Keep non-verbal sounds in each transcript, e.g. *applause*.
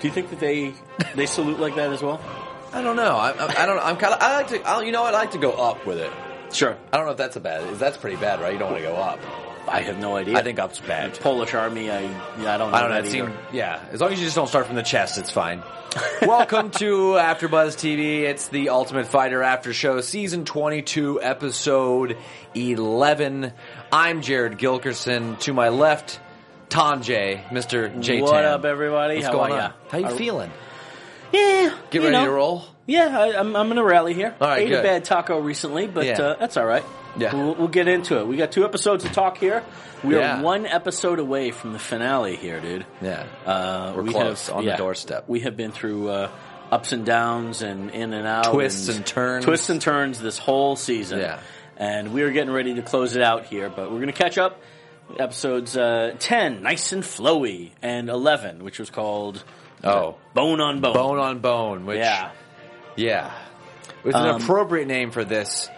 Do you think that they they salute like that as well? I don't know. I, I, I don't. know. I'm kind of. I like to. I, you know? I like to go up with it. Sure. I don't know if that's a bad. That's pretty bad, right? You don't want to go up. I have no idea. I think up's bad. Polish army. I yeah, I don't know. I don't know. that seemed, yeah, as long as you just don't start from the chest, it's fine. *laughs* Welcome to AfterBuzz TV. It's the Ultimate Fighter After Show, Season 22, Episode 11. I'm Jared Gilkerson. To my left, Tanjay, Mr. J. What up, everybody? What's How going are on? ya? How you Are- feeling? Yeah. Get you ready know. to roll. Yeah, I, I'm I'm gonna rally here. All right, Ate a bad taco recently, but Yeah. uh, that's all right. Yeah. we'll, we'll get into it. We got two episodes to talk here. We Yeah. are one episode away from the finale here, dude. Yeah. Uh, We're we close, have- on the yeah. doorstep. We have been through uh, ups and downs and in and out, Twists and turns. twists and turns this whole season. Yeah. and we are getting ready to close it out here, but we're going to catch up. Episodes uh, ten, nice and flowy, and eleven, which was called Oh. Bone on Bone. Bone on Bone, which yeah. Yeah, it was an Um, appropriate name for this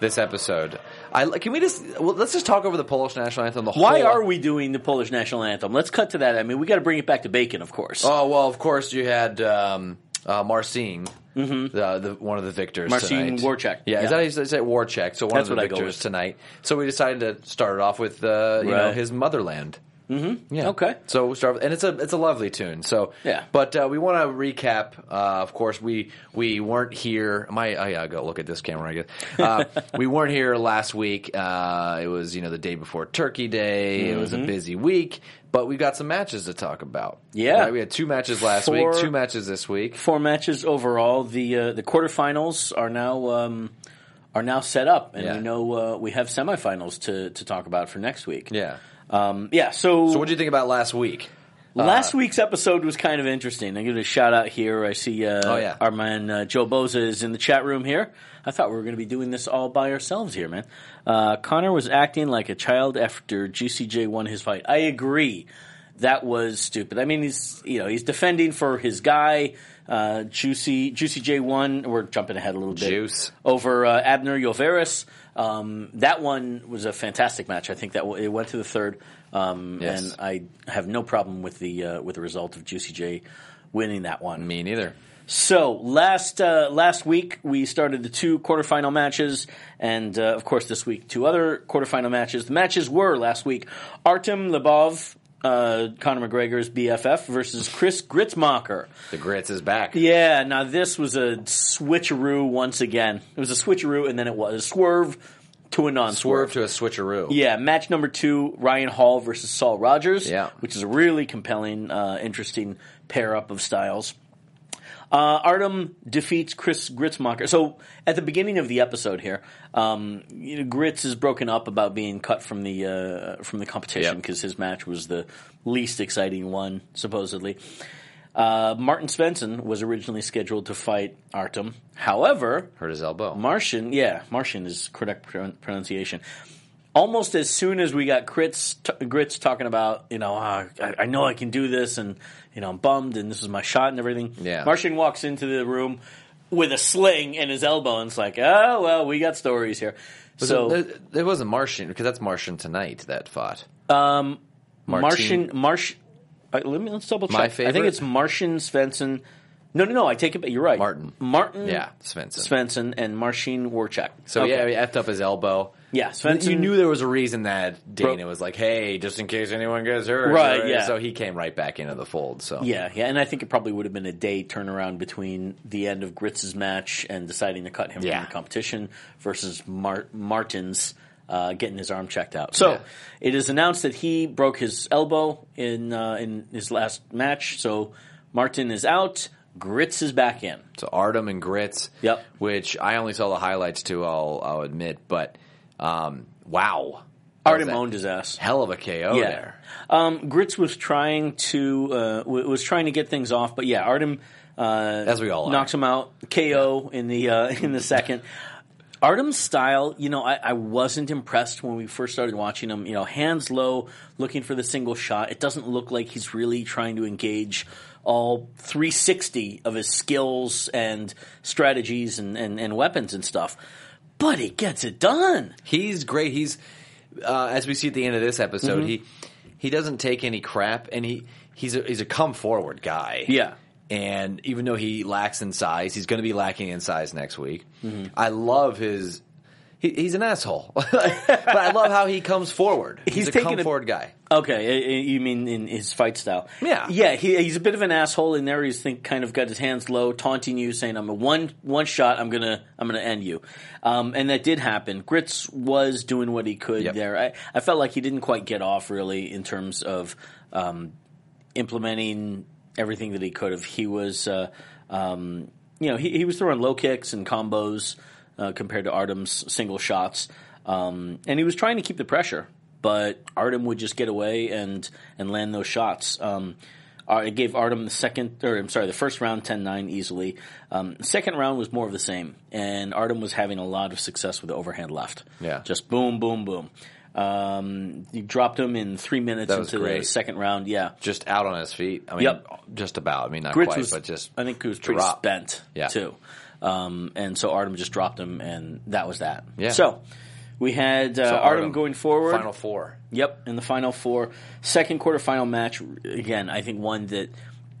this episode. I can we just well, let's just talk over the Polish national anthem. The Why whole, are we doing the Polish national anthem? Let's cut to that. I mean, we got to bring it back to bacon, of course. Oh well, of course you had um, uh, Marcin, the, the one of the victors. Marcin tonight. Warczak. Yeah, Yeah. is that how you say it? So one That's of the I victors tonight. So we decided to start it off with uh, you know his motherland. Mm-hmm. Yeah. Okay. So we start, with, and it's a it's a lovely tune. So Yeah. But uh, we want to recap. Uh, of course, we we weren't here. My oh yeah, go look at this camera. I guess uh, *laughs* we weren't here last week. Uh, it was you know the day before Turkey Day. It was a busy week, but we got some matches to talk about. Yeah. Right? we had two matches last Four- week. Two matches this week. Four matches overall. The uh, the quarterfinals are now um, are now set up, and Yeah. we know uh, we have semifinals to to talk about for next week. Yeah. Um, yeah. So, So what do you think about last week? Last week's episode was kind of interesting. I give it a shout out here. I see uh, Oh, yeah. our man uh, Joe Boza is in the chat room here. I thought we were going to be doing this all by ourselves here, man. Uh, Conor was acting like a child after Juicy J won his fight. I agree. That was stupid. I mean, he's you know he's defending for his guy. Uh, Juicy Juicy J won. We're jumping ahead a little bit. Juice. over uh, Abner Lloveras. Um, that one was a fantastic match. I think that w- it went to the third, um, Yes. and I have no problem with the uh, with the result of Juicy J winning that one. Me neither. So last uh, last week we started the two quarterfinal matches, and uh, of course this week two other quarterfinal matches. The matches were last week Artem Lobov, uh, Conor McGregor's BFF versus Chris Gruetzemacher. The Gritz is back. Yeah, now this was a switcheroo once again. It was a switcheroo, and then it was a swerve to a non-swerve. Swerve to a switcheroo. Yeah, match number two: Ryan Hall versus Saul Rogers. Yeah. which is a really compelling, uh, interesting pair up of styles. Uh, Artem defeats Chris Gruetzemacher. So at the beginning of the episode here, um, you know, Grits is broken up about being cut from the uh, from the competition Yep. because his match was the least exciting one, supposedly. Uh, Martin Svensson was originally scheduled to fight Artem. However, Hurt his elbow. Martian, yeah, Martian is correct pronunciation. Almost as soon as we got Grits, t- Grits talking about, you know, ah, I, I know I can do this, and you know, I'm bummed, and this is my shot, and everything. Yeah. Martian walks into the room with a sling in his elbow, and it's like, oh well, we got stories here. Was so it, it, wasn't Martian because that's Martian tonight that fought. Um, Martin- Martian, Marsh. Uh, let me let's double check. My favorite? I think it's Martian Svensson. No, no, no. I take it back. You're right. Martin. Martin. Yeah, Svensson. Svensson and Marcin Warchak. So yeah, he effed up his elbow. Yeah, Svensson- You knew there was a reason that Dana Bro- was like, "Hey, just in case anyone gets hurt." Right, yeah. So he came right back into the fold. So Yeah, yeah, and I think it probably would have been a day turnaround between the end of Gritz's match and deciding to cut him Yeah. from the competition versus Mar- Martin's uh, getting his arm checked out. So Yeah. it is announced that he broke his elbow in uh, in his last match. So Martin is out. Grits is back in. So Artem and Grits. Yep. Which I only saw the highlights to. I'll I'll admit, but um, wow, Artem owned his ass. Hell of a KO Yeah. there. Um, Grits was trying to uh, w- was trying to get things off, but yeah, Artem uh, As we all are. knocks him out KO in the uh, *laughs* in the second. Artem's style, you know, I, I wasn't impressed when we first started watching him. You know, hands low, looking for the single shot. It doesn't look like he's really trying to engage all 360 of his skills and strategies and, and, and weapons and stuff. But he gets it done. He's great. He's uh, as we see at the end of this episode, Mm-hmm. he he doesn't take any crap, and he he's a, he's a come forward guy. Yeah. And even though he lacks in size, he's going to be lacking in size next week. Mm-hmm. I love his. He, he's an asshole, *laughs* but I love how he comes forward. He's, He's a taking come a- forward guy. Okay, you mean in his fight style? Yeah. yeah. He, he's a bit of an asshole in there. He's think kind of got his hands low, taunting you, saying, "I'm a one one shot. I'm gonna I'm gonna end you." Um, and that did happen. Grits was doing what he could Yep. there. I, I felt like he didn't quite get off really in terms of um, implementing everything that he could have. He was, uh, um, you know, he, he was throwing low kicks and combos uh, compared to Artem's single shots, um, and he was trying to keep the pressure. But Artem would just get away and and land those shots. Um, uh, it gave Artem the second, or I'm sorry, the first round 10-9 easily. Um, second round was more of the same, and Artem was having a lot of success with the overhand left. Yeah. just boom, boom, boom. Um, he dropped him in three minutes into the second round. Yeah, Just out on his feet. I mean, Yep. just about. I mean, not Grits quite, was, but just I think he was pretty drop. spent Yeah. too. Um, and so Artem just dropped him, and that was that. Yeah. So we had uh, So Artem, going forward. Final four. Yep, in the final four, second quarterfinal match. Again, I think one that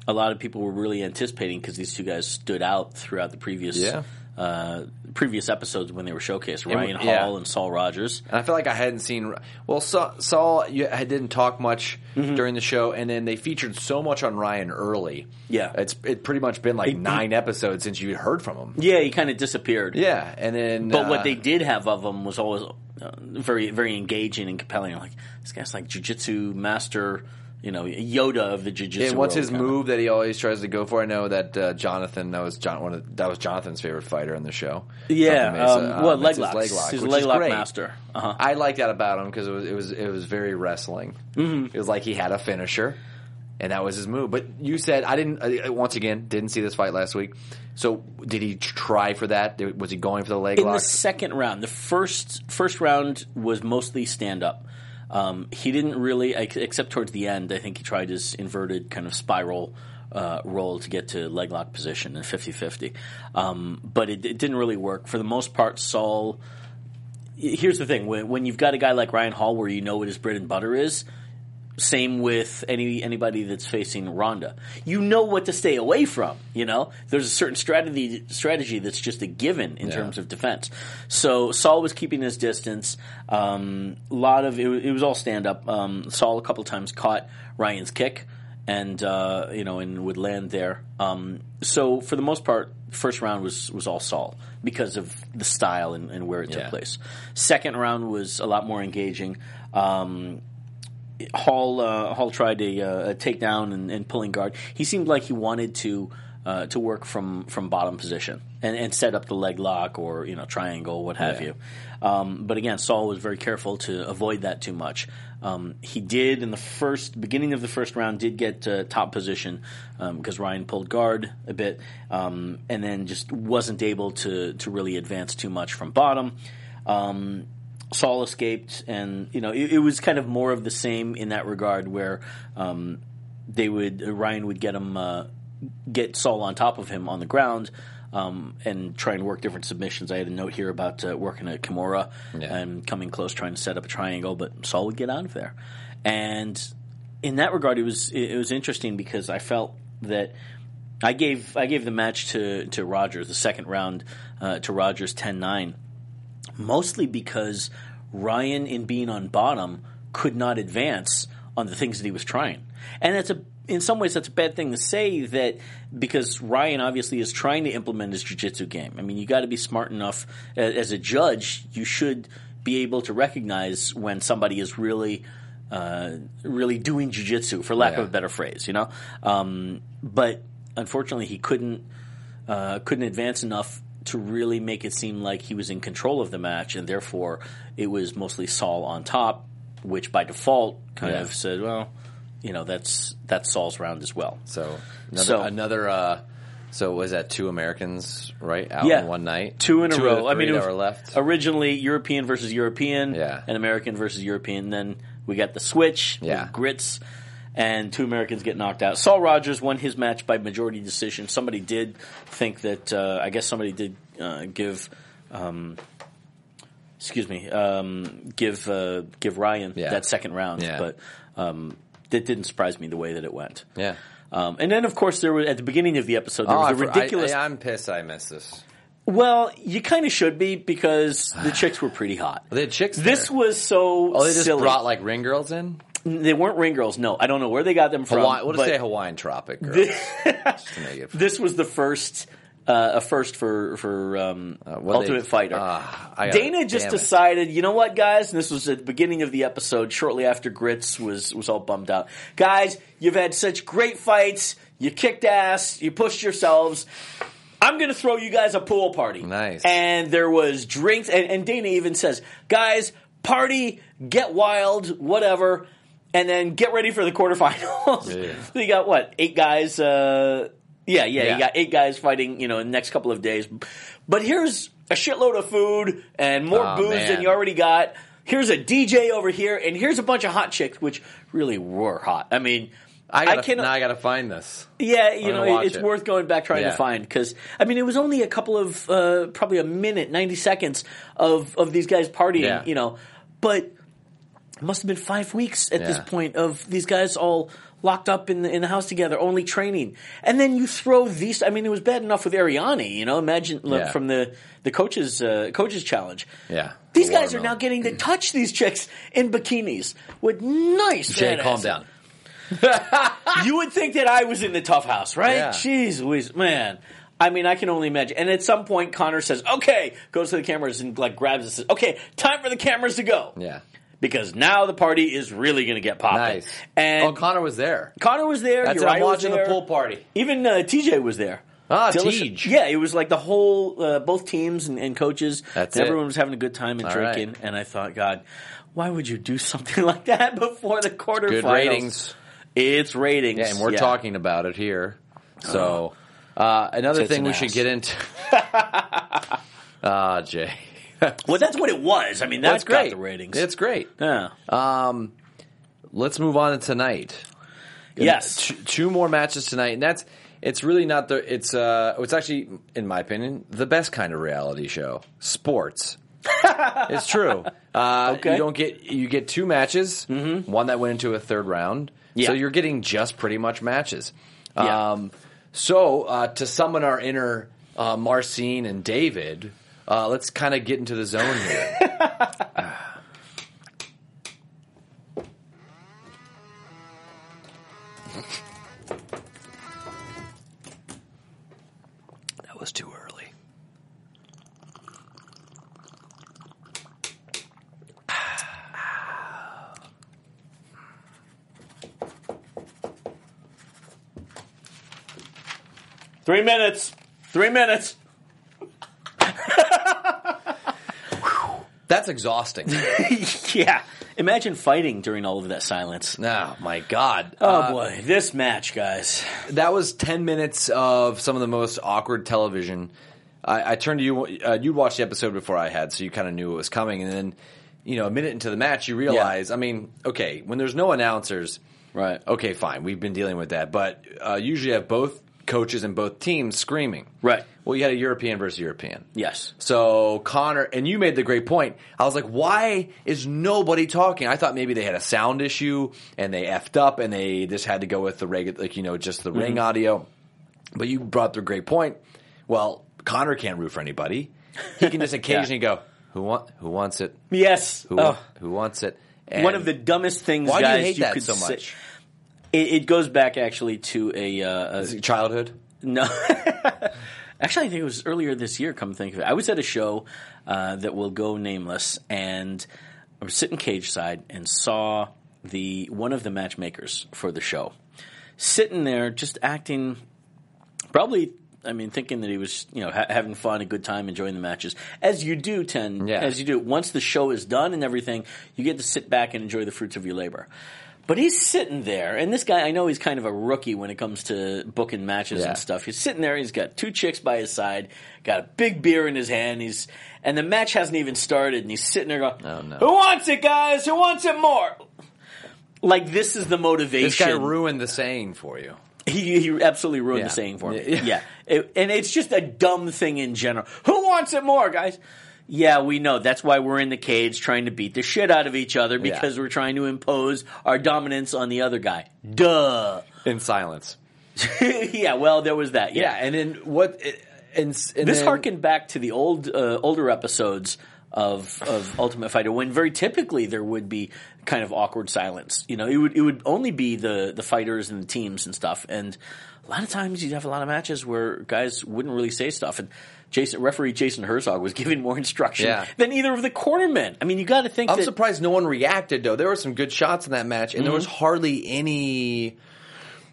a lot of people were really anticipating because these two guys stood out throughout the previous Yeah. Uh, previous episodes when they were showcased. Ryan yeah. Hall and Saul Rogers. And I feel like I hadn't seen. Well, Saul, I didn't talk much Mm-hmm. during the show, and then they featured so much on Ryan early. Yeah. it's it pretty much been like nine episodes since you heard from him. Yeah, he kind of disappeared. Yeah, and then But uh, what they did have of him was always uh, very, very engaging and compelling. Like this guy's like jujitsu master, you know, Yoda of the jujitsu. And what's world, his kinda. move that he always tries to go for? I know that uh, Jonathan that was John one of, that was Jonathan's favorite fighter in the show. Yeah, Mesa. um, well, leg his locks. leg lock, His leg lock master. Uh-huh. I like that about him because it was it was it was very wrestling. Mm-hmm. It was like he had a finisher, and that was his move. But you said I didn't. Uh, once again, didn't see this fight last week. So did he try for that? Was he going for the leg in lock? the second round. The first first round was mostly stand up. Um, he didn't really, except towards the end. I think he tried his inverted kind of spiral uh, roll to get to leg lock position in 50-50. Um, but it, it didn't really work. For the most part, Saul. Here's the thing: when, when you've got a guy like Ryan Hall, where you know what his bread and butter is, same with any anybody that's facing Ronda. You know what to stay away from. You know, there's a certain strategy strategy that's just a given in Yeah. terms of defense. So Saul was keeping his distance. Um, a lot of it, was- it was all stand up. Um, Saul a couple times caught Ryan's kick, and uh, you know, and would land there. Um, so for the most part, first round was was all Saul because of the style and, and where it took Yeah. place. Second round was a lot more engaging. Um, Hall uh, Hall tried a, uh, a takedown and, and pulling guard. He seemed like he wanted to uh, to work from, from bottom position and, and set up the leg lock or you know triangle, what have Yeah. you. Um, but again, Saul was very careful to avoid that too much. Um, he did in the first beginning of the first round did get uh, top position because Ryan pulled guard a bit um, and then just wasn't able to to really advance too much from bottom. Saul escaped, and you know it, it was kind of more of the same in that regard, where um, they would Ryan would get him uh, get Saul on top of him on the ground. Um, and try and work different submissions. I had a note here about uh, working a Kimura Yeah. and coming close, trying to set up a triangle, but Saul would get out of there. And in that regard, it was it, it was interesting because I felt that I gave I gave the match to to Rogers, the second round uh, to Rogers 10-9 mostly because Ryan, in being on bottom, could not advance on the things that he was trying. And that's a in some ways that's a bad thing to say that because Ryan obviously is trying to implement his jiu-jitsu game. I mean, you got to be smart enough as a judge, you should be able to recognize when somebody is really. Uh, really doing jujitsu, for lack Yeah. of a better phrase, you know. Um, but unfortunately, he couldn't uh, couldn't advance enough to really make it seem like he was in control of the match, and therefore it was mostly Saul on top, which by default kind Yeah. of said, well, you know, that's that's Saul's round as well. So another, So- another. Uh, so was that two Americans right out Yeah. in one night? Two in a of row. I mean, that were left. originally European versus European, Yeah. and American versus European. Then we got the switch, Yeah. grits, and two Americans get knocked out. Saul Rogers won his match by majority decision. Somebody did think that. Uh, I guess somebody did uh, give. Um, excuse me. Um, give uh, give Ryan Yeah. that second round, Yeah. but um, that didn't surprise me the way that it went. Yeah. Um, and then, of course, there was at the beginning of the episode there Oh, was the I- ridiculous. I, am pissed. I missed this. Well, you kind of should be because the *sighs* chicks were pretty hot. They had chicks. This there. was so Oh, they just silly. brought like ring girls in. They weren't ring girls. No, I don't know where they got them from. Hawaii, we'll just say Hawaiian Tropic *laughs* girls. just to make it. this was the first, uh, a first for for um, what Ultimate they- Fighter. Gotta- Dana just it. decided, you know what, guys? And this was at the beginning of the episode, shortly after Grits was was all bummed out. Guys, you've had such great fights. You kicked ass. You pushed yourselves. I'm going to throw you guys a pool party. Nice. And there was drinks, and, and Dana even says, guys, party, get wild, whatever, and then get ready for the quarterfinals. Yeah. so *laughs* you got what, eight guys? Uh, yeah, yeah, Yeah. you got eight guys fighting, you know, in the next couple of days. But here's a shitload of food and more Aw, booze man. than you already got. Here's a DJ over here, and here's a bunch of hot chicks, which really were hot. I mean, I gotta, can now I gotta find this. yeah, you know, it's it. worth going back trying Yeah. to find because I mean, it was only a couple of uh, probably a minute, ninety seconds of of these guys partying, Yeah. you know, but it must have been five weeks at this point of these guys all locked up in the in the house together, only training, and then you throw these. I mean, it was bad enough with Arianny, you know. Imagine look, Yeah. from the the coaches uh, coaches challenge. Yeah. These guys are now getting to *clears throat* touch these chicks in bikinis with nice. Jay, calm asses. down. *laughs* You would think that I was in the tough house, right? Yeah. Jeez Louise, man. I mean, I can only imagine. And at some point, Conor says, okay, goes to the cameras and like grabs it and says, okay, time for the cameras to go. Yeah. Because now the party is really going to get popping. Nice. And oh, Conor was there. Conor was there. That's it. I'm was watching the pool party. Even uh, TJ was there. Ah, Dillish- Yeah, it was like the whole, uh, both teams and, and coaches. That's and it. Everyone was having a good time and All drinking. right. And I thought, God, why would you do *laughs* something like that before the quarterfinals? Good ratings. It's ratings. Yeah, and we're talking about it here. So, uh, another Tits thing we should get into. *laughs* Ah, Jay. *laughs* Well, that's what it was. I mean, That's that's great. got the ratings. It's great. yeah. Um, let's move on to tonight. yes. Two, two more matches tonight, and that's it's really not the it's uh it's actually in my opinion the best kind of reality show sports. *laughs* it's true. Uh, Okay. You don't get you get two matches, one that went into a third round, Yeah. so you're getting just pretty much matches. Yeah. Um, so uh, to summon our inner uh, Marcin and David, uh, let's kind of get into the zone here. *laughs* that was too early. Three minutes. Three minutes. That's exhausting. *laughs* yeah. Imagine fighting during all of that silence. oh my god. Oh Uh, boy, this match, guys. that was 10 minutes of some of the most awkward television. I, I turned to you, uh, you'd watched the episode before I had, so you kind of knew it was coming. And then, you know, a minute into the match, you realize, I mean, okay, when there's no announcers, Right. okay, fine, we've been dealing with that. But uh, usually you have both coaches and both teams screaming. Right. Well, you had a European versus European. Yes. So Conor, and you made the great point. I was like, why is nobody talking? I thought maybe they had a sound issue and they effed up and they just had to go with the regular, like, you know, just the ring mm-hmm. audio. But you brought the great point. Well, Conor can't root for anybody. He can just *laughs* occasionally go, who want, who wants it? Yes. Who, Oh, who wants it? And one of the dumbest things, why guys, do you hate that could so say- much? It, it goes back actually to a, uh, a Is it childhood. No. *laughs* Actually, I think it was earlier this year. Come to think of it, I was at a show uh, that will go nameless, and I was sitting cage side and saw the one of the matchmakers for the show sitting there just acting probably I mean, thinking that he was, you know, ha- having fun, a good time, enjoying the matches, as you do tend, Yeah. as you do. Once the show is done and everything, you get to sit back and enjoy the fruits of your labor. But he's sitting there, and this guy, I know he's kind of a rookie when it comes to booking matches Yeah. and stuff. He's sitting there, he's got two chicks by his side, got a big beer in his hand, he's, and the match hasn't even started, and he's sitting there going, Oh, no. "Who wants it, guys? Who wants it more?" Like this is the motivation. This guy ruined the saying for you. He, he absolutely ruined Yeah. the saying for me. Yeah. Yeah. It- and it's just a dumb thing in general. Who wants it more, guys? Yeah, we know. That's why we're in the cage trying to beat the shit out of each other because we're trying to impose our dominance on the other guy. Duh. In silence. *laughs* yeah, well, there was that. Yeah, Yeah. and then what? And, and this then, harkened back to the old, uh, older episodes of of Ultimate Fighter when very typically there would be kind of awkward silence. You know, it would it would only be the the fighters and the teams and stuff, and a lot of times you'd have a lot of matches where guys wouldn't really say stuff and. Jason, referee Jason Herzog was *laughs* giving more instruction Yeah. than either of the cornermen. I mean, you got to think I'm that surprised no one reacted though. There were some good shots in that match, and there was Mm-hmm. hardly any.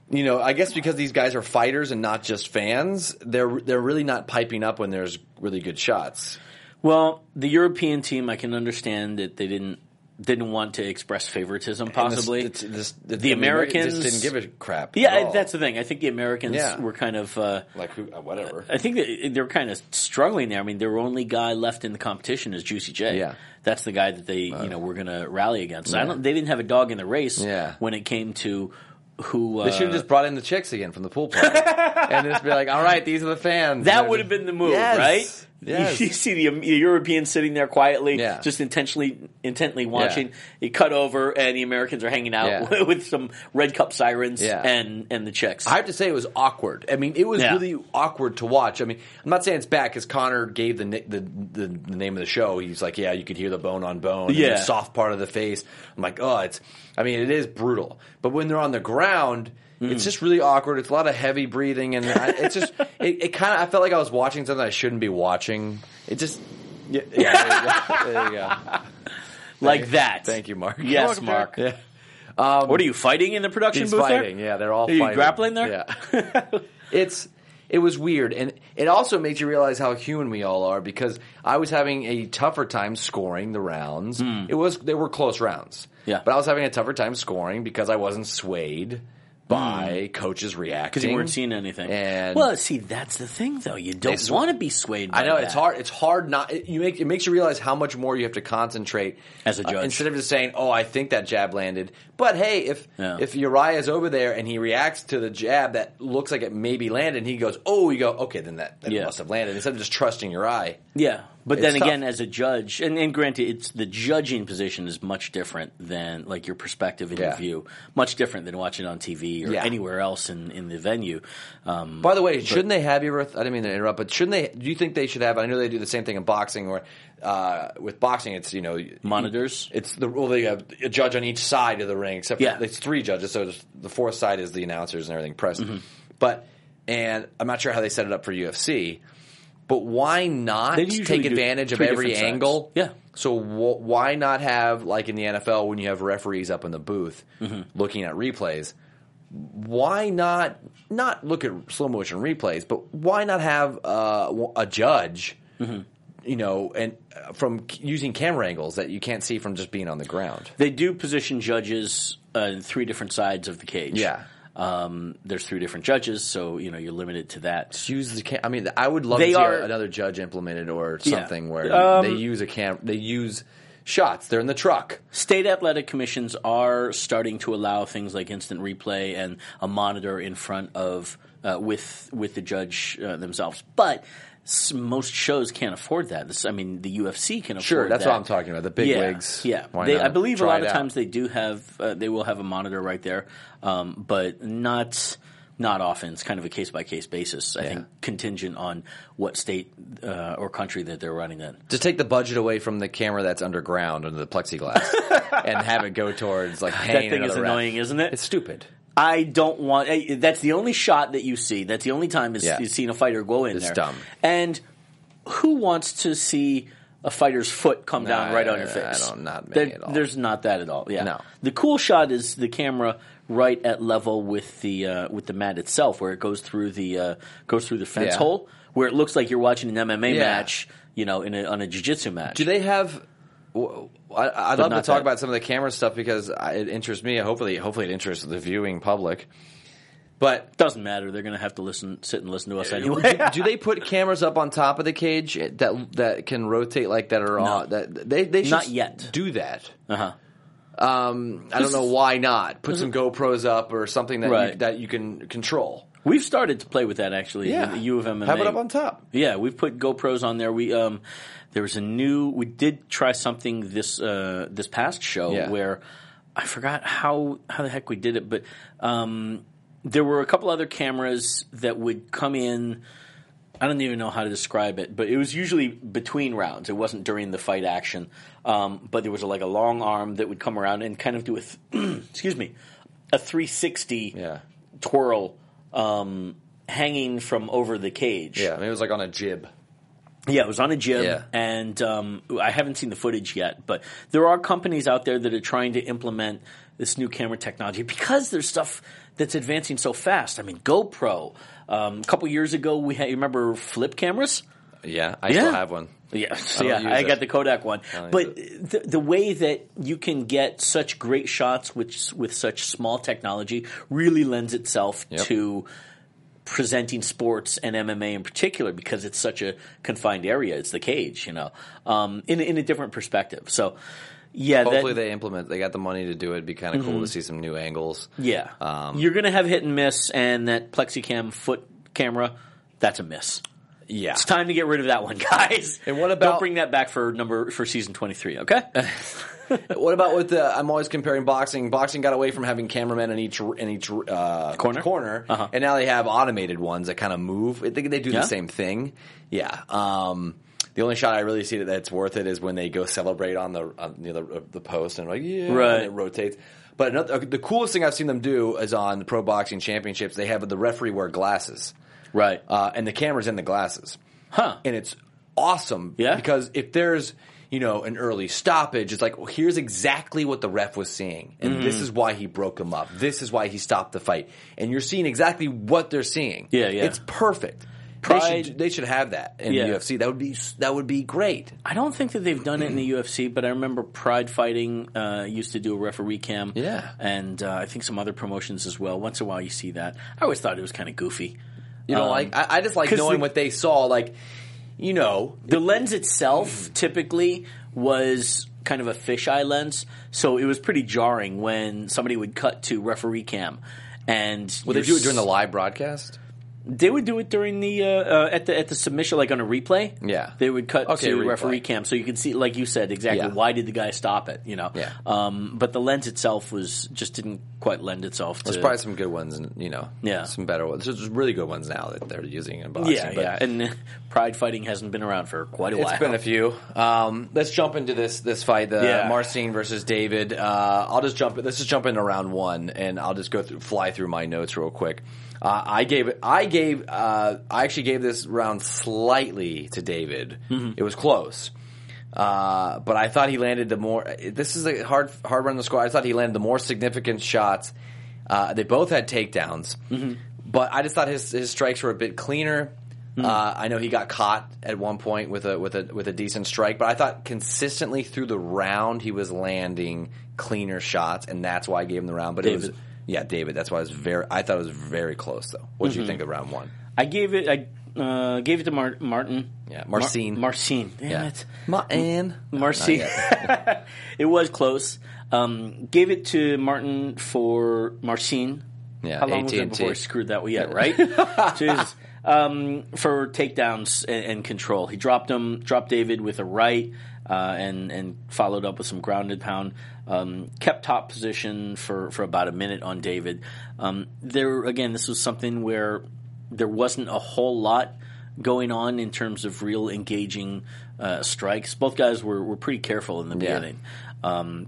You know, I guess because these guys are fighters and not just fans, they're they're really not piping up when there's really good shots. Well, the European team, I can understand that they didn't didn't want to express favoritism, possibly. This- this- this- the Americans didn't give a crap. Yeah, that's the thing. I think the Americans Yeah. were kind of. Uh, like who, uh, whatever. I think they were kind of struggling there. I mean, their only guy left in the competition is Juicy J. Yeah. that's the guy that they you know were going to rally against. I don't. They didn't have a dog in the race. Yeah. when it came to who. Uh, They should have just brought in the chicks again from the pool party *laughs* and just be like, "All right, these are the fans." That would have been the move, Yes. right? *laughs* Yes. You see the, the Europeans sitting there quietly, Yeah. just intentionally, intently watching. You cut over, and the Americans are hanging out Yeah. *laughs* with some red cup sirens Yeah. and and the chicks. I have to say it was awkward. I mean, it was Yeah. really awkward to watch. I mean, I'm not saying it's bad because Conor gave the, the the the name of the show. He's like, yeah, you could hear the bone on bone, Yeah. the soft part of the face. I'm like, oh, it's. I mean, it is brutal. But when they're on the ground. Mm. It's just really awkward. It's a lot of heavy breathing, and I, it's just *laughs* it, it kind of. I felt like I was watching something I shouldn't be watching. It just yeah. yeah there, you go. there you go. *laughs* like that. Thank you, Mark. Yes, welcome, Mark. Jared. Yeah. What are you fighting in the production He's booth? there? fighting. Yeah, they're all Are you fighting. grappling there? Yeah. *laughs* it's it was weird, and it also makes you realize how human we all are. Because I was having a tougher time scoring the rounds. It was they were close rounds. Yeah. but I was having a tougher time scoring because I wasn't swayed by coaches reacting because you weren't seeing anything. And- well, see, that's the thing, though. You don't It's- want to be swayed. by I know that. it's hard. It's hard not. It, you make it makes you realize how much more you have to concentrate As a uh, judge. instead of just saying, "Oh, I think that jab landed." But hey, if Yeah. if Urijah's over there and he reacts to the jab that looks like it maybe landed, and he goes, "Oh," you go, "Okay, then that, that Yeah. must have landed." Instead of just trusting your eye. Yeah, but then again, tough. as a judge, and, and granted, it's the judging position is much different than like your perspective and Yeah. your view, much different than watching on TV or Yeah. anywhere else in, in the venue. Um, By the way, shouldn't they have you? I didn't mean to interrupt, but shouldn't they? Do you think they should have? I know they do the same thing in boxing, where uh, with boxing, it's you know Monitors? It's the well, they have a judge on each side of the ring, except Yeah. for, it's three judges, so the fourth side is the announcers and everything press. Mm-hmm. But and I'm not sure how they set it up for UFC, but why not take advantage of every angle? Yeah. So wh- why not have like in the NFL when you have referees up in the booth Mm-hmm. looking at replays? why not not look at slow motion replays, but why not have uh, a judge, Mm-hmm. you know, and uh, from using camera angles that you can't see from just being on the ground? they do position judges uh, in three different sides of the cage. Yeah. Um, there's three different judges, so you know you're limited to that. Use the cam- I mean, I would love They to see are- a- another judge implemented or Yeah. something where Um, they use a cam. They use shots. They're in the truck. State athletic commissions are starting to allow things like instant replay and a monitor in front of uh, with with the judge uh, themselves, but most shows can't afford that. This, I mean, the UFC can afford. That. Sure, that's that. what I'm talking about. The big yeah, wigs. Yeah, They, I believe a lot of out? times they do have uh, they will have a monitor right there, um, but not. Not often. It's kind of a case by case basis. I Yeah. think contingent on what state uh, or country that they're running in. To take the budget away from the camera that's underground under the plexiglass *laughs* and have it go towards like paying thing is ref. annoying, isn't it? It's stupid. I don't want. That's the only shot that you see. That's the only time is Yeah. you've seen a fighter go in It's there. dumb. And who wants to see a fighter's foot come down No, right on your I face? don't- not There- at all. There's not that at all. Yeah. No. The cool shot is the camera right at level with the uh, with the mat itself, where it goes through the uh, goes through the fence Yeah. hole, where it looks like you're watching an MMA Yeah. match. You know, in a, on a jiu-jitsu match. Do they have? I, I'd love to talk that. about some of the camera stuff because it interests me. Hopefully, hopefully it interests the viewing public. But Doesn't matter. They're going to have to listen, sit and listen to us anyway. do, do they *laughs* put cameras up on top of the cage that that can rotate like that are on that they they should Not yet. do that? uh huh. Um, I don't know why not put some GoPros up or something that you, that you can control. We've started to play with that actually. Yeah. in the U of MMA. Have it up on top. Yeah, we've put GoPros on there. We um, there was a new. We did try something this uh, this past show Yeah. where I forgot how how the heck we did it, but um, there were a couple other cameras that would come in. I don't even know how to describe it, but it was usually between rounds. It wasn't during the fight action, um, but there was a, like a long arm that would come around and kind of do a th- *clears throat* excuse me a 360 Yeah. twirl um, hanging from over the cage. Yeah, I mean, it was like on a jib. Yeah, it was on a jib, Yeah. and um, I haven't seen the footage yet. But there are companies out there that are trying to implement this new camera technology because there's stuff that's advancing so fast. I mean, GoPro. Um, a couple years ago, we had you remember flip cameras. Yeah, I Yeah. still have one. Yeah, so *laughs* don't yeah, I it. got the Kodak one. But the, the way that you can get such great shots with with such small technology really lends itself Yep. to presenting sports and MMA in particular because it's such a confined area. It's the cage, you know, um, in a- in a different perspective. So, yeah, that- Hopefully they implement. They got the money to do it. It'd be kind of cool to see some new angles. yeah, Um, you're going to have hit and miss, and that Plexicam foot camera, that's a miss. Yeah, It's time to get rid of that one, *laughs* guys. And what about? Don't bring that back for number for season twenty three? Okay. *laughs* *laughs* what about with the? I'm always comparing boxing. Boxing got away from having cameramen in each in each uh, Corner? corner, Uh-huh. and now they have automated ones that kind of move. I think they do Yeah? the same thing. Yeah. Um, the only shot I really see that that's worth it is when they go celebrate on the on the, the, the post and like yeah, Right. and it rotates. But another, the coolest thing I've seen them do is on the pro boxing championships. They have the referee wear glasses, right. uh, and the camera's in the glasses Huh. and it's awesome. Yeah? because if there's you know an early stoppage, it's like well, here's exactly what the ref was seeing, and Mm-hmm. this is why he broke him up. This is why he stopped the fight, and you're seeing exactly what they're seeing. Yeah, yeah. it's perfect. They Pride- should, they should have that in Yeah. the UFC. That would be that would be great. I don't think that they've done it in the UFC, but I remember Pride Fighting uh, used to do a referee cam. Yeah. and uh, I think some other promotions as well. Once in a while, you see that. I always thought it was kind of goofy. You know, Um, like I, I just like knowing the- what they saw. Like, you know, The lens itself typically was kind of a fisheye lens, so it was pretty jarring when somebody would cut to referee cam. And would they do it during the live broadcast? They would do it during the uh, uh, at the at the submission, like on a replay. Yeah. they would cut Okay, to replay. referee cam, so you can see, like you said, exactly Yeah. why did the guy stop it. You know, Yeah. Um, but the lens itself was just didn't quite lend itself to. There's probably some good ones, and you know, Yeah. some better ones. There's really good ones now that they're using in boxing. yeah, yeah, and *laughs* Pride fighting hasn't been around for quite a while. It's been a few. Um, let's jump into this this fight, the Yeah. Marcin versus David. Uh, I'll just jump. Let's just jump into round one, and I'll just go through, fly through my notes real quick. Uh, I gave. I gave. Uh, I actually gave this round slightly to David. It was close. Uh, but I thought he landed the more. This is a hard, hard run to score. I thought he landed the more significant shots. Uh, they both had takedowns, but I just thought his his strikes were a bit cleaner. Uh, I know he got caught at one point with a with a with a decent strike, but I thought consistently through the round he was landing cleaner shots, and that's why I gave him the round. But it was David. Yeah, David. That's why I was very. I thought it was very close though. What did you think of round one? I gave it. I uh, gave it to Mar- Martin. Yeah, Marcin. Mar- Marcin. Damn Yeah, it. Martin. Marcy. *laughs* it was close. Um, gave it to Martin for Marcin. Yeah, How long was it AT&T. before I screwed that? Well, yeah, right? *laughs* Jeez. Um, for takedowns and, and control. He dropped him, dropped David with a right, uh, and, and followed up with some grounded pound. Um, kept top position for, for about a minute on David. Um, there, again, this was something where there wasn't a whole lot going on in terms of real engaging uh, strikes. Both guys were, were pretty careful in the Yeah. beginning. Um,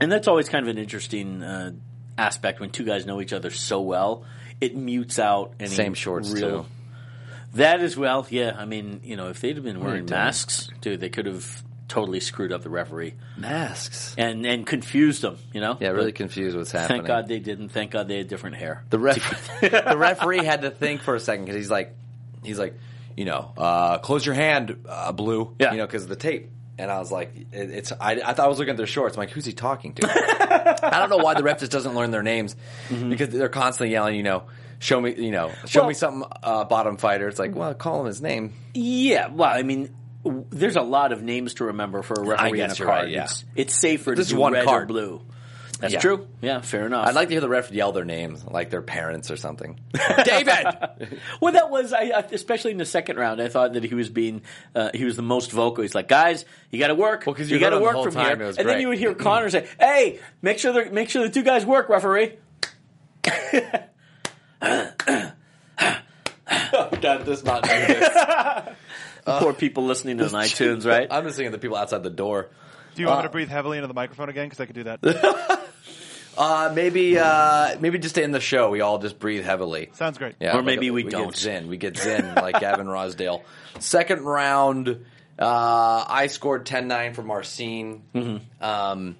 and that's always kind of an interesting uh, aspect when two guys know each other so well, it mutes out any Same shorts, real. too. That as well, yeah. I mean, you know, if they'd have been wearing masks, dude, they could have totally screwed up the referee Masks. and and confused them. You know, Yeah, really But confused what's happening. Thank God they didn't. Thank God they had different hair. The ref, *laughs* the referee had to think for a second because he's like, he's like, you know, uh, close your hand, uh, blue. Yeah. You know, because of the tape. And I was like, it, it's. I, I thought I was looking at their shorts. I'm like, who's he talking to? *laughs* I don't know why the ref just doesn't learn their names because they're constantly yelling. You know, show me. You know, show Well- me something. Uh, bottom fighter. It's like, well, call him his name. Yeah, well, I mean, there's a lot of names to remember for a referee guess and a you're card. right, yeah. It's, it's safer This is to do one red card. or blue. That's Yeah. true. Yeah, fair enough. I'd like to hear the ref yell their names, like their parents or something. *laughs* David. Well, that was I, I- especially in the second round. I thought that he was being uh, he was the most vocal. He's like, guys, you got to work. Well, 'cause you you got to work from time. here. It was and then you would hear Conor say, "Hey, make sure the make sure the two guys work, referee." *laughs* *laughs* oh God does not do this. Poor people listening on iTunes, right? I'm just thinking the people outside the door. Do you want me Uh, to breathe heavily into the microphone again? Because I could do that. *laughs* Uh, maybe, uh, maybe just to end the show, we all just breathe heavily. Sounds great. Yeah, Or maybe we get don't. zen. We get zen like *laughs* Gavin Rossdale. Second round, uh, I scored 10-9 for Marcin. Um,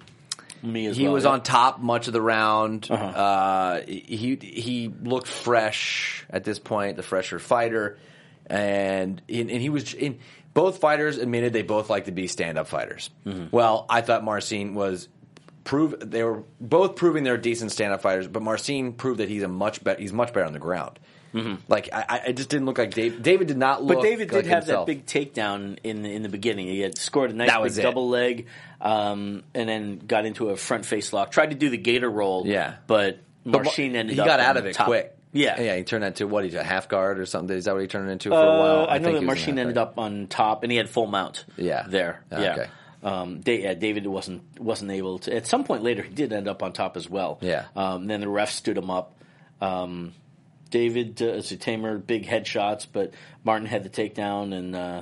Me as he well. was yeah. on top much of the round. Uh-huh. Uh, he he looked fresh at this point, the fresher fighter, and and, and he was. In, both fighters admitted they both like to be stand-up fighters. Mm-hmm. Well, I thought Marcin was prove they were both proving they're decent stand-up fighters, but Marcin proved that he's a much better. He's much better on the ground. Like I, I just didn't look like Dave. David did not look. Mm-hmm. But David did like have himself. that big takedown in the, in the beginning. He had scored a nice big double leg, um, and then got into a front face lock. Tried to do the gator roll, Yeah. but But Mar- Marcin ended he got out of it quick. Yeah, yeah. He turned that into what? He's a half guard or something. Is that what he turned it into for a Uh, while? I know think that he was in Marcin ended up on top, and he had full mount. Yeah. there. Ah, yeah. okay. Um, Da- yeah, David wasn't wasn't able to. At some point later, he did end up on top as well. Yeah. Um, then the ref stood him up. Um, David uh, Teymur big headshots, but Martin had the takedown and uh,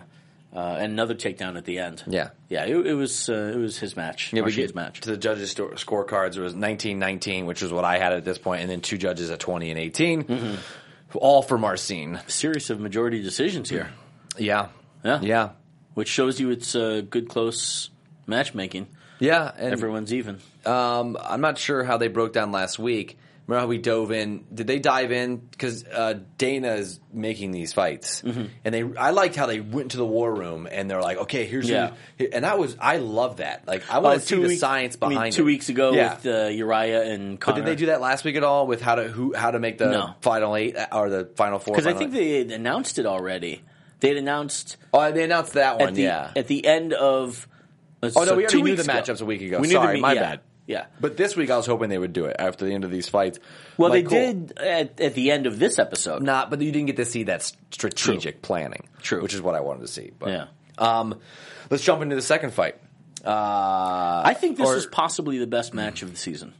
uh, and another takedown at the end. Yeah. yeah. It, it was uh, it was his match. Yeah, we Marcin's get match. to the judges' sto- scorecards. It was 19-19, which is what I had at this point, and then two judges at 20 and 18. Mm-hmm. All for Marcin. Series of majority decisions here, Yeah. Yeah. Yeah. which shows you it's uh, good close matchmaking. Yeah. And Everyone's even. um, I'm not sure how they broke down last week. Remember how we dove in? Did they dive in? Because uh, Dana is making these fights, Mm-hmm. and they. I liked how they went to the war room and they're like, "Okay, here's who-" Yeah. and that was I love that. Like I want to see two the week- science I mean, behind two it. weeks ago yeah. with uh, Urijah and Conor. But did they do that last week at all with how to who how to make the No. final eight or the final four? Because I think eight? they had announced it already. They had announced oh they announced that one. at the yeah. at the end of. uh, Oh, no, so we already knew the ago. matchups a week ago. We knew the Sorry, my yeah, bad. Yeah. but this week I was hoping they would do it after the end of these fights. Well, Like, they cool. did at, at the end of this episode. not, but you didn't get to see that strategic planning. True. which is what I wanted to see. But, Yeah. Um, let's jump into the second fight. Uh, I think this or- was possibly the best match of the season.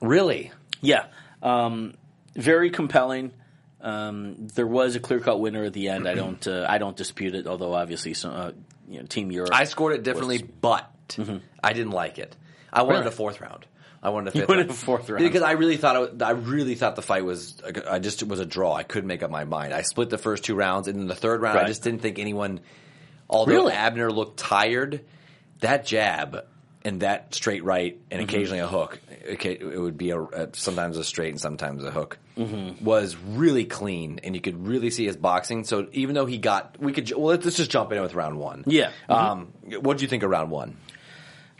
really. Yeah, um, very compelling. Um, there was a clear cut winner at the end. I don't uh, I don't dispute it. Although obviously, some, uh, you know, Team Europe. I scored it differently, but I didn't like it. I wanted Mm-hmm. Really? a fourth round. I wanted a You fifth wanted round. a fourth round. because I really thought it, I really thought the fight was I just it was a draw. I couldn't make up my mind. I split the first two rounds, and in the third round, I just didn't think anyone. Although Really? Abner looked tired, that jab and that straight right and Mm-hmm. occasionally a hook. It would be a, sometimes a straight and sometimes a hook. Mm-hmm. Was really clean, and you could really see his boxing. So even though he got, we could well let's, just jump in with round one. Yeah. Um, what do you think of round one?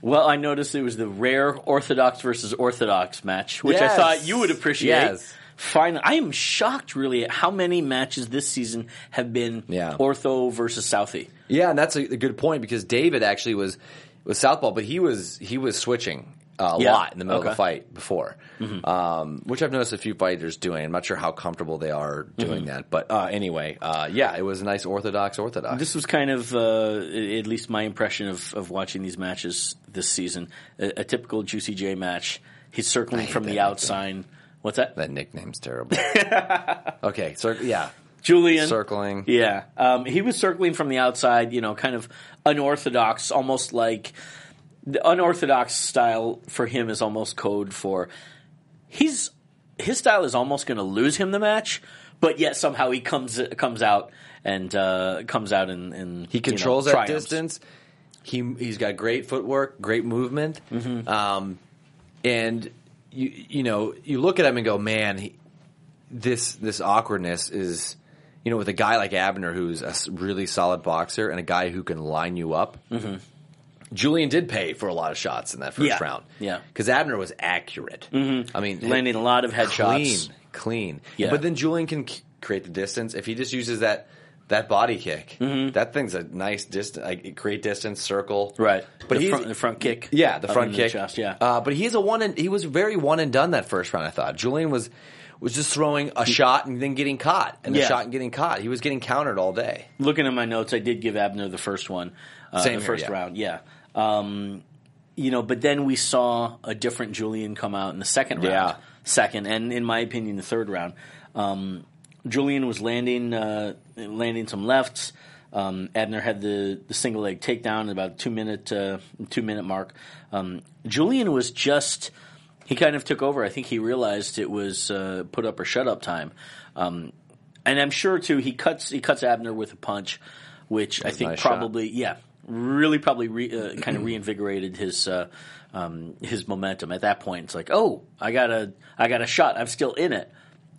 Well, I noticed it was the rare Orthodox versus Orthodox match, which Yes. I thought you would appreciate. Yes. Finally, I am shocked really at how many matches this season have been Yeah. Ortho versus Southie. Yeah, and that's a, a good point because David actually was was southpaw, but he was he was switching a Yeah. lot in the middle of the fight before, um, which I've noticed a few fighters doing. I'm not sure how comfortable they are doing that, but uh, anyway, uh, yeah, it was a nice orthodox orthodox. This was kind of, uh, at least my impression of, of watching these matches this season. A, a typical Juicy J match. He's circling from the outside. What's that? that nickname's terrible. *laughs* okay, so yeah, Julian. circling. Yeah. Um, he was circling from the outside, you know, kind of unorthodox, almost like the unorthodox style for him is almost code for he's his style is almost going to lose him the match, but yet somehow he comes comes out and uh, comes out and, and He you know, controls that distance. He he's got great footwork, great movement, Mm-hmm. um, and you you know you look at him and go, man, he, this this awkwardness is you know with a guy like Abner who's a really solid boxer and a guy who can line you up. Julian did pay for a lot of shots in that first. Yeah. round, Yeah. because Abner was accurate. Mm-hmm. I mean, Landing a lot of headshots. clean, clean. Yeah. But then Julian can c- create the distance if he just uses that that body kick. Mm-hmm. That thing's a nice distance, like great distance circle. Right, But the he's front, the front kick. yeah, the up front in kick. chest, yeah. Uh, but he's a one. And, he was very one and done that first round. I thought Julian was was just throwing a shot and then getting caught, and a Yeah. shot and getting caught. He was getting countered all day. Looking at my notes, I did give Abner the first one, uh, Same the here, first yeah. round. Yeah. Um, you know, but then we saw a different Julian come out in the second round, Yeah. second, and in my opinion, the third round. Um, Julian was landing uh, landing some lefts. Um, Abner had the, the single leg takedown at about two minute uh, two minute mark. Um, Julian was just he kind of took over. I think he realized it was uh, put up or shut up time. Um, and I'm sure too he cuts he cuts Abner with a punch, which I think nice shot. probably yeah really probably re, uh, kind of reinvigorated his uh, um, his momentum at that point. It's like oh I got a I got a shot I'm still in it,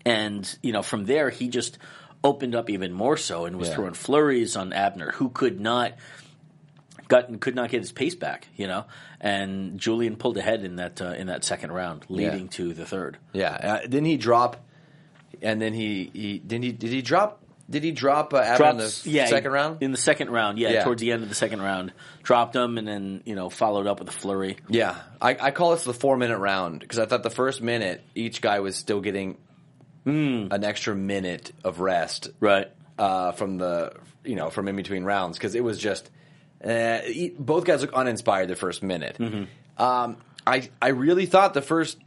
and you know from there he just opened up even more so and was Yeah. throwing flurries on Abner who could not got could not get his pace back you know and Julian pulled ahead in that uh, in that second round leading Yeah. to the third. Yeah. Uh, didn't he drop? And then he he didn't he did he drop? Did he drop uh, Abner in the yeah, second round? In the second round, yeah, Yeah. towards the end of the second round, dropped him and then you know followed up with a flurry. Yeah, I, I call this the four minute round because I thought the first minute each guy was still getting an extra minute of rest Right. uh, from the you know from in between rounds because it was just uh, both guys look uninspired the first minute. Um, I I really thought the first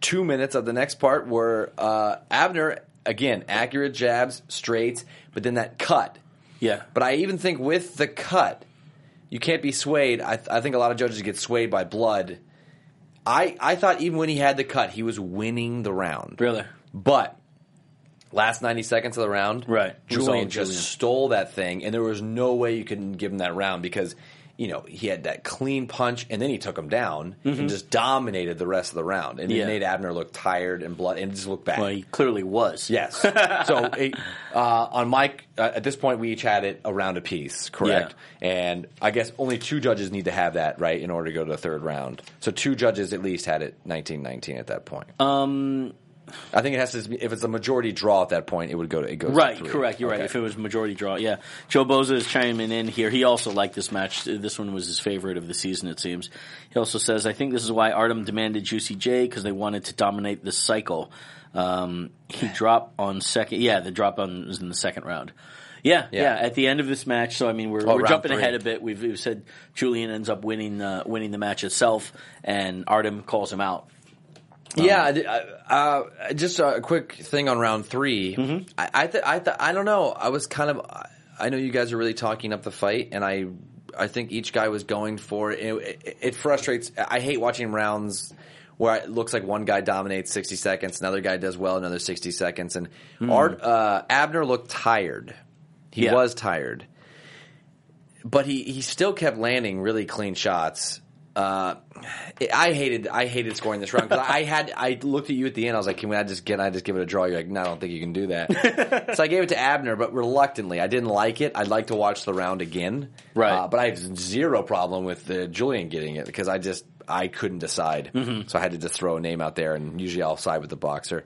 two minutes of the next part were uh, Abner again accurate jabs, straights, but then that cut. Yeah. But I even think with the cut, you can't be swayed. I, I think a lot of judges get swayed by blood. I I thought even when he had the cut, he was winning the round. Really. But last 90 seconds of the round, Right. It was all Julian just Julian. stole that thing, and there was no way you could give him that round because, you know, he had that clean punch, and then he took him down and just dominated the rest of the round. And Mm-hmm. Yeah. made Abner look tired and blood, and just look bad. Well, he clearly was. Yes. *laughs* so it, uh, on Mike, uh, at this point, we each had it a round apiece, correct? And I guess only two judges need to have that right in order to go to the third round. So two judges at least had it 19-19 at that point. Um. I think it has to. be- If it's a majority draw at that point, it would go to it goes to Right. three. Correct. You're right. If it was majority draw, yeah. Joe Boza is chiming in here. He also liked this match. This one was his favorite of the season. It seems. He also says, "I think this is why Artem demanded Juicy J because they wanted to dominate this cycle." Um, he dropped on second. Yeah, the drop on was in the second round. Yeah, yeah, Yeah. At the end of this match, so I mean, we're, Oh, we're jumping three. ahead a bit. We've, we've said Julian ends up winning uh, winning the match itself, and Artem calls him out. Yeah, I did- I- uh, just a quick thing on round 3 Mm-hmm. I I, th- I, th- I don't know. I was kind of. I know you guys are really talking up the fight, and I I think each guy was going for it. It, it frustrates. I hate watching rounds where it looks like one guy dominates sixty seconds, another guy does well another sixty seconds, and Art uh, Abner looked tired. He. Yeah. was tired, but he he still kept landing really clean shots. Uh, I hated I hated scoring this round because I had I looked at you at the end. I was like, "Can I just get? I just give it a draw?" You're like, "No, I don't think you can do that." *laughs* so I gave it to Abner, but reluctantly. I didn't like it. I'd like to watch the round again, Right. Uh, but I have zero problem with uh, Julian getting it because I just I couldn't decide, Mm-hmm. so I had to just throw a name out there. And usually I'll side with the boxer,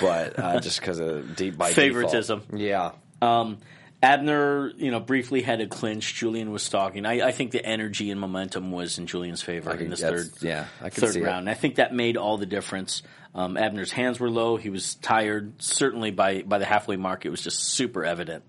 but uh, just because of deep by *laughs* default. Favoritism. yeah. Um, Abner, you know, briefly had a clinch. Julian was stalking. I, I think the energy and momentum was in Julian's favor I in this third, yeah, I third see it. round. I think that made all the difference. Um, Abner's hands were low. He was tired. Certainly by by the halfway mark, it was just super evident.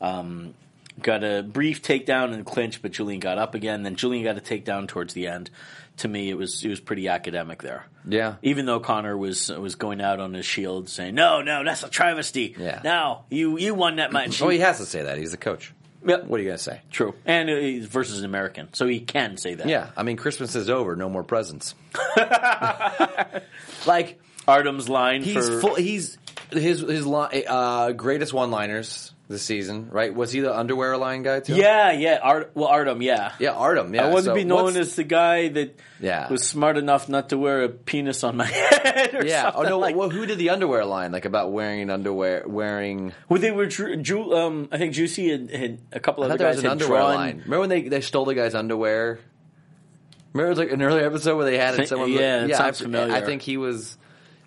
Um, got a brief takedown and clinch, but Julian got up again. Then Julian got a takedown towards the end. To me, it was it was pretty academic there. Yeah. Even though Conor was was going out on his shield saying, "No, no, that's a travesty." Yeah. Now you you won that match. Oh, he has to say that. He's the coach. Yep. What are you gonna say? True. And uh, he's versus an American, so he can say that. Yeah, I mean, Christmas is over. No more presents. *laughs* like, Artem's line He's for full. He's his his li- uh, greatest one liners this season, right? Was he the underwear line guy too? yeah, yeah. Art, well, Artem, yeah. yeah, Artem. Yeah, I want so to be known as the guy that Yeah. was smart enough not to wear a penis on my *laughs* head. Or yeah. Oh no, like well, who did the underwear line? Like about wearing underwear, wearing. Well, they were. Ju- Ju- um, I think Juicy had, had a couple I other guys an underwear drawn. line. Remember when they they stole the guy's underwear? Remember it was like an early episode where they had it. Someone, yeah, it I, sounds familiar. I think he was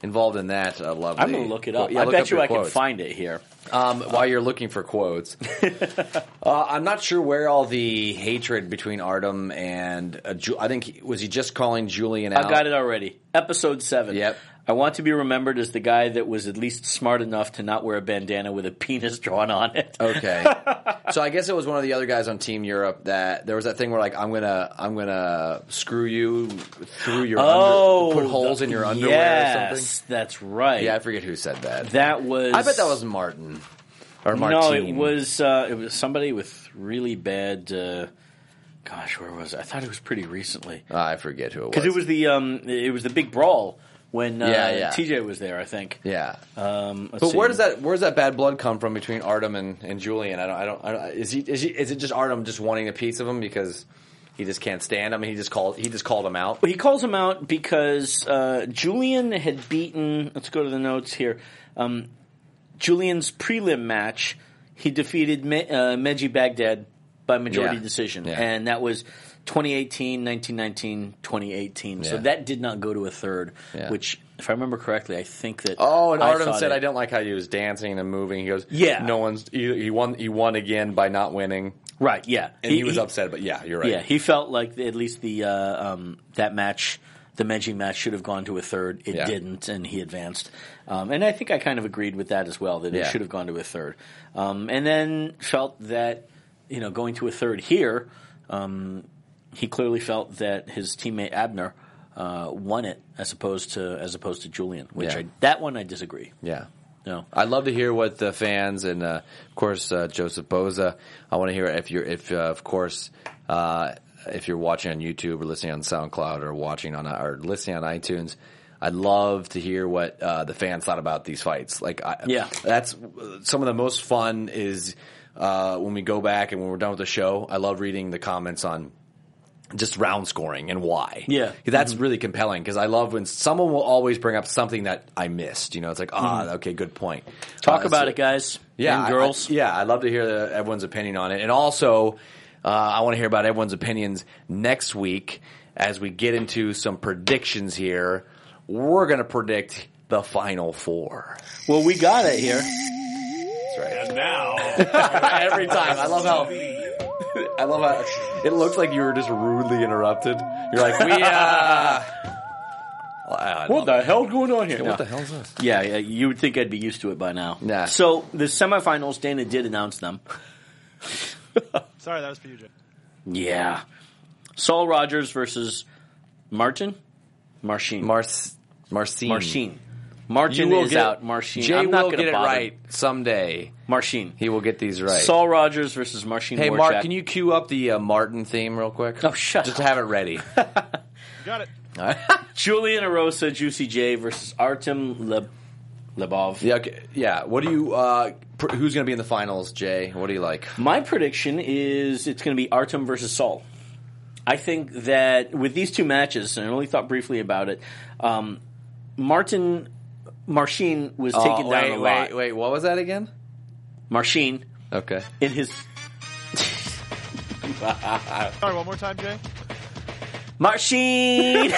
involved in that. Uh, lovely. I'm going to look it up. Yeah, I bet up you I can find it here. Um, while you're looking for quotes, *laughs* uh, I'm not sure where all the hatred between Artem and uh, Ju- I think was he just calling Julian out? I got it already. Episode seven. Yep. I want to be remembered as the guy that was at least smart enough to not wear a bandana with a penis drawn on it. Okay, *laughs* so I guess it was one of the other guys on Team Europe that there was that thing where like I'm gonna I'm gonna screw you through your Oh, under, put holes the- in your underwear yes, or something. That's right. Yeah, I forget who said that. that was. I bet that was Martin or Martin. no. It was. Uh, it was somebody with really bad. Uh, gosh, where was it? I thought it was pretty recently I forget who it was because it was the. Um, it was the big brawl when uh, Yeah, yeah. TJ was there. I think. yeah. Um, But see. where does that where does that bad blood come from between Artem and, and Julian? I don't, I don't. I don't. Is he is he is it just Artem just wanting a piece of him because he just can't stand him? He just called he just called him out. Well, he calls him out because uh, Julian had beaten. Let's go to the notes here. Um, Julian's prelim match, he defeated Me- uh, Mehdi Baghdad by majority Yeah. decision, and that was 2018, 1919, 2018. So that did not go to a third. Yeah. Which, if I remember correctly, I think that. Oh, and Artem said, it- "I don't like how he was dancing and moving." He goes, Yeah. no one's he, he won. He won again by not winning, Right? Yeah, and he, was upset. But yeah, you're right. Yeah, he felt like at least the uh, um, that match, the Mehdi match, should have gone to a third. It Yeah. didn't, and he advanced. Um, and I think I kind of agreed with that as well that it should have gone to a third. Um, and then felt that you know going to a third here, um, he clearly felt that his teammate Abner uh, won it as opposed to as opposed to Julian, which Yeah. I, that one I disagree. yeah. No. I'd love to hear what the fans and uh, of course uh, Joseph Boza. I want to hear if you're if uh, of course uh, if you're watching on YouTube or listening on SoundCloud or watching on or listening on iTunes. I'd love to hear what uh, the fans thought about these fights. Like, I, Yeah. that's some of the most fun is uh, when we go back and when we're done with the show. I love reading the comments on just round scoring and why. Yeah. 'Cause that's really compelling because I love when someone will always bring up something that I missed. You know, it's like, ah, okay, good point. Talk Uh, about so- it, guys. yeah, and I- girls. I, yeah, I'd love to hear the, everyone's opinion on it, and also uh, I want to hear about everyone's opinions next week as we get into some predictions here. We're going to predict the final four. Well, we got it here. That's right. And now, *laughs* Every time, I love how. I love how it looks like you were just rudely interrupted. You're like, we. Uh, *laughs* I- I What the it. hell's going on here? What the hell is this? Yeah, yeah, you would think I'd be used to it by now. Nah. So the semifinals, Dana did announce them. *laughs* sorry, that was for you, Jay. Yeah. Saul Rogers versus Martin? Marcin. Mars, Marcin. Marcin. Martin will is get- out. Marcin. Jay I'm not will gonna get it bother. right someday. Marcin. He will get these right. Saul Rogers versus Marcin Hey, Warchak. Mark, can you cue up the uh, Martin theme real quick? Oh, shut Just up. to have it ready. *laughs* Got it. *laughs* Julian Erosa, Juicy J versus Artem Le- Lebov. yeah, okay. yeah. What do you? Uh, pr- who's going to be in the finals, Jay? What do you like? My prediction is it's going to be Artem versus Saul. I think that with these two matches, and I only thought briefly about it, um, Martin Marcin was taken Oh, down wait, a wait, lot. wait. What was that again? Marcin Okay. in his *laughs* Sorry, one more time, Jay. Marcin *laughs*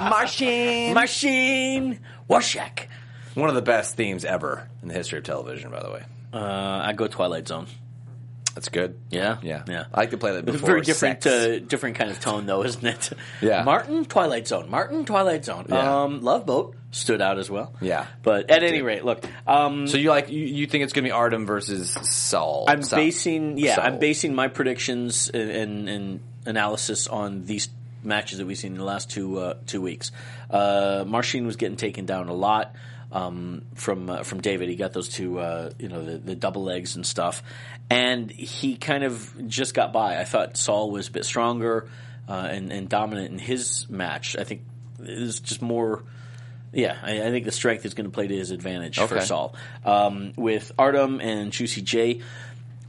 Marcin. Marcin Warshak. One of the best themes ever in the history of television, by the way. Uh, I go Twilight Zone. That's good. Yeah, Yeah, yeah. I like to play that It's a before. very different, sex. uh, different kind of tone, though, isn't it? Yeah. Martin Twilight Zone. Martin Twilight Zone. Yeah. Um, Love Boat stood out as well. Yeah. but at any rate, look. Um, so you like you, you think it's going to be Artem versus Saul? I'm Saul. basing, yeah, Saul. I'm basing my predictions and, and, and analysis on these matches that we've seen in the last two uh, two weeks. Uh, Marcin was getting taken down a lot um, from uh, from David. He got those two, uh, you know, the, the double legs and stuff, and he kind of just got by. I thought Saul was a bit stronger uh, and, and dominant in his match. I think it was just more Yeah, I, I think the strength is going to play to his advantage for Okay. Saul. Um, with Artem and Juicy J,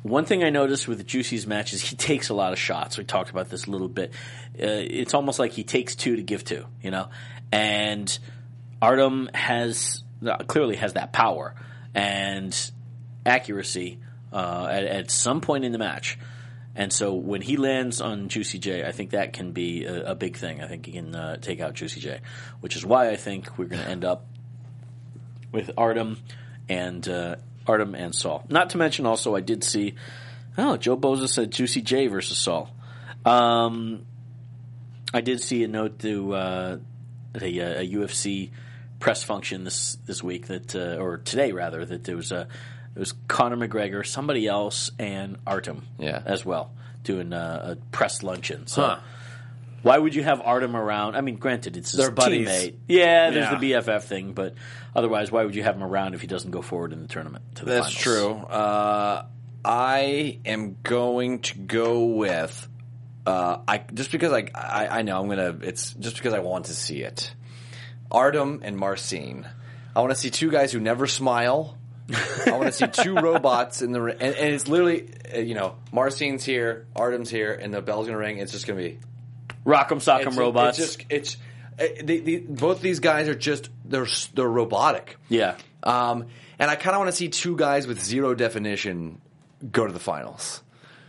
one thing I noticed with Juicy's match is he *laughs* takes a lot of shots. We talked about this a little bit. Uh, it's almost like he takes two to give two, you know? And Artem has, uh, clearly has that power and accuracy uh, at, at some point in the match. And so when he lands on Juicy J, I think that can be a, a big thing. I think he can uh, take out Juicy J, which is why I think we're going to end up with Artem and uh, Artem and Saul. Not to mention, also I did see. Oh, Joe Boza said Juicy J versus Saul. Um, I did see a note to uh, a, a UFC press function this this week that, uh, or today rather, that there was a it was Conor McGregor, somebody else, and Artem, Yeah. as well, doing a, a press luncheon. So. Huh. Why would you have Artem around? I mean, granted, it's his They're buddies. teammate. Yeah, there's Yeah. the BFF thing, but otherwise, why would you have him around if he doesn't go forward in the tournament? To the That's finals? true. Uh, I am going to go with. Uh, I just because I, I I know I'm gonna. It's just because I want to see it. Artem and Marcin. I want to see two guys who never smile. I want to see two robots in the ri- and, and it's literally uh, you know Marcin's here, Artem's here, and the bell's gonna ring. It's just gonna be Rock'em Sock'em it's, robots. It's just it's uh, they, they, both these guys are just they're they're robotic. yeah. Um, and I kind of want to see two guys with zero definition go to the finals.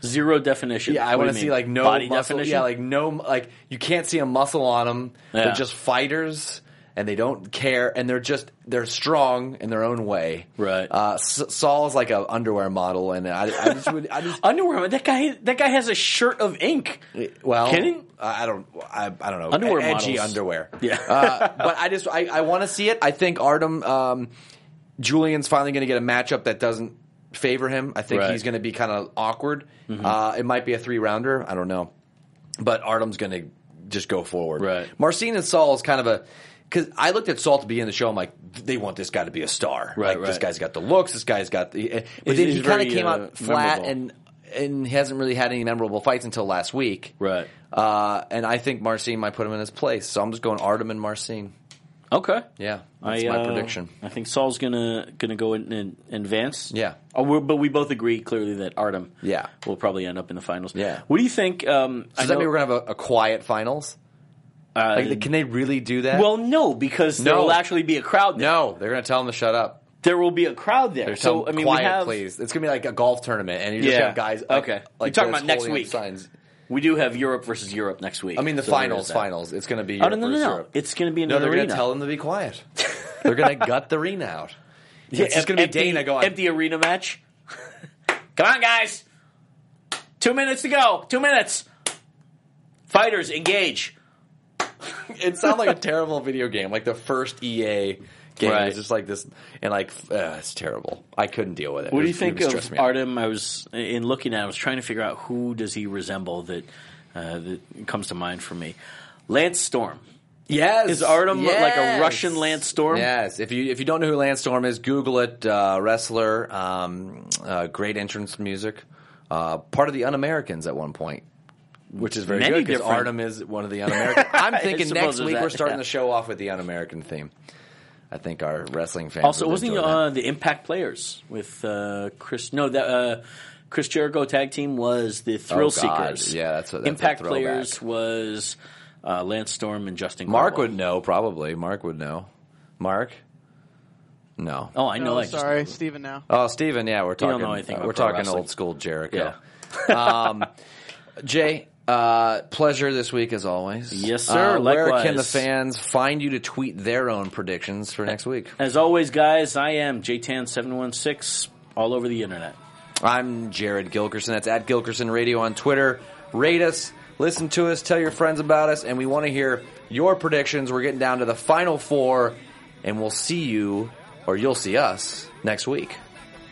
Zero definition. Yeah, I want to see like no body muscle. definition. Yeah, like no like you can't see a muscle on them. Yeah. They're just fighters, and they don't care, and they're just they're strong in their own way. Right. Uh, S- Saul's like a underwear model, and I, I just would I just *laughs* underwear. That guy. That guy has a shirt of ink. well Kidding? I don't I, I don't know Underwear edgy models. underwear. Yeah. uh, but I just I, I want to see it. I think Artem um, Julian's finally going to get a matchup that doesn't favor him. I think Right. he's going to be kind of awkward. Mm-hmm. Uh, it might be a three rounder. I don't know, but Artem's going to just go forward. Right. Marcin and Saul is kind of a. Because I looked at Saul to be in the show, I'm like, they want this guy to be a star. Right, like, This guy's got the looks. This guy's got the. But He's- then he kind of came uh, out flat memorable. and and he hasn't really had any memorable fights until last week. Right. Uh, and I think Marcin might put him in his place. So I'm just going Artem and Marcin. Okay. Yeah, that's I, my uh, prediction. I think Saul's gonna gonna go in, in advance. Yeah. Oh, we're, but we both agree clearly that Artem. Yeah. will probably end up in the finals. Yeah. What do you think? Um, I Does that know- mean we're gonna have a, a quiet finals? Uh, Like, can they really do that? well, no, because there No. will actually be a crowd. There. no, they're gonna tell them to shut up. there will be a crowd there. They're so I mean, quiet, we have please. It's gonna be like a golf tournament, and you just Yeah. have guys. Like, Okay. like You're talking about next holding up week. Signs. we do have Europe versus Europe next week. I mean, the So there finals, that. finals. It's gonna be. Oh Europe no no no versus no! Europe. It's going to be in No, an they're arena. gonna tell them to be quiet. *laughs* they're gonna gut the arena out. Yeah, it's just gonna be empty, Dana going. empty arena match. *laughs* Come on, guys! Two minutes to go. Two minutes. Fighters engage. *laughs* it sounded like a terrible video game, like the first EA game. Right. It was just like this, and like uh, it's terrible. I couldn't deal with it. What do you think of. Artem? I was in looking at. it, I was trying to figure out who does he resemble that uh, that comes to mind for me. Lance Storm. Yes, Is Artem like a. Russian Lance Storm? Yes. If you if you don't know who Lance Storm is, Google it. Uh, wrestler, um, uh, great entrance music. Uh, part of the Un-Americans at one point, which is very Many good because different- Artem is one of the Un-Americans. *laughs* I'm thinking suppose next there's week that, we're starting yeah. the show off with the Un-American theme. I think our wrestling fans. Also, would wasn't he enjoy that. uh, the Impact Players with uh, Chris? No, that uh, Chris Jericho tag team was the Thrill Oh, God. Seekers. Yeah, that's a- that's a Impact throwback. Players was uh, Lance Storm and Justin. Mark Carville. would know probably. Mark would know. Mark. No. Oh, I know. No, I just- sorry, Steven now. Oh, Steven, yeah, we're don't talking. know anything uh, about we're pro talking wrestling. old school Jericho. Yeah. um, Jay, uh, pleasure this week as always. Yes, sir. Uh, where can the fans find you to tweet their own predictions for next week? As always, guys, I am JTAN716 all over the internet. I'm Jared Gilkerson. That's at Gilkerson Radio on Twitter. Rate us, listen to us, tell your friends about us, and we want to hear your predictions. We're getting down to the final four, and we'll see you, or you'll see us, next week.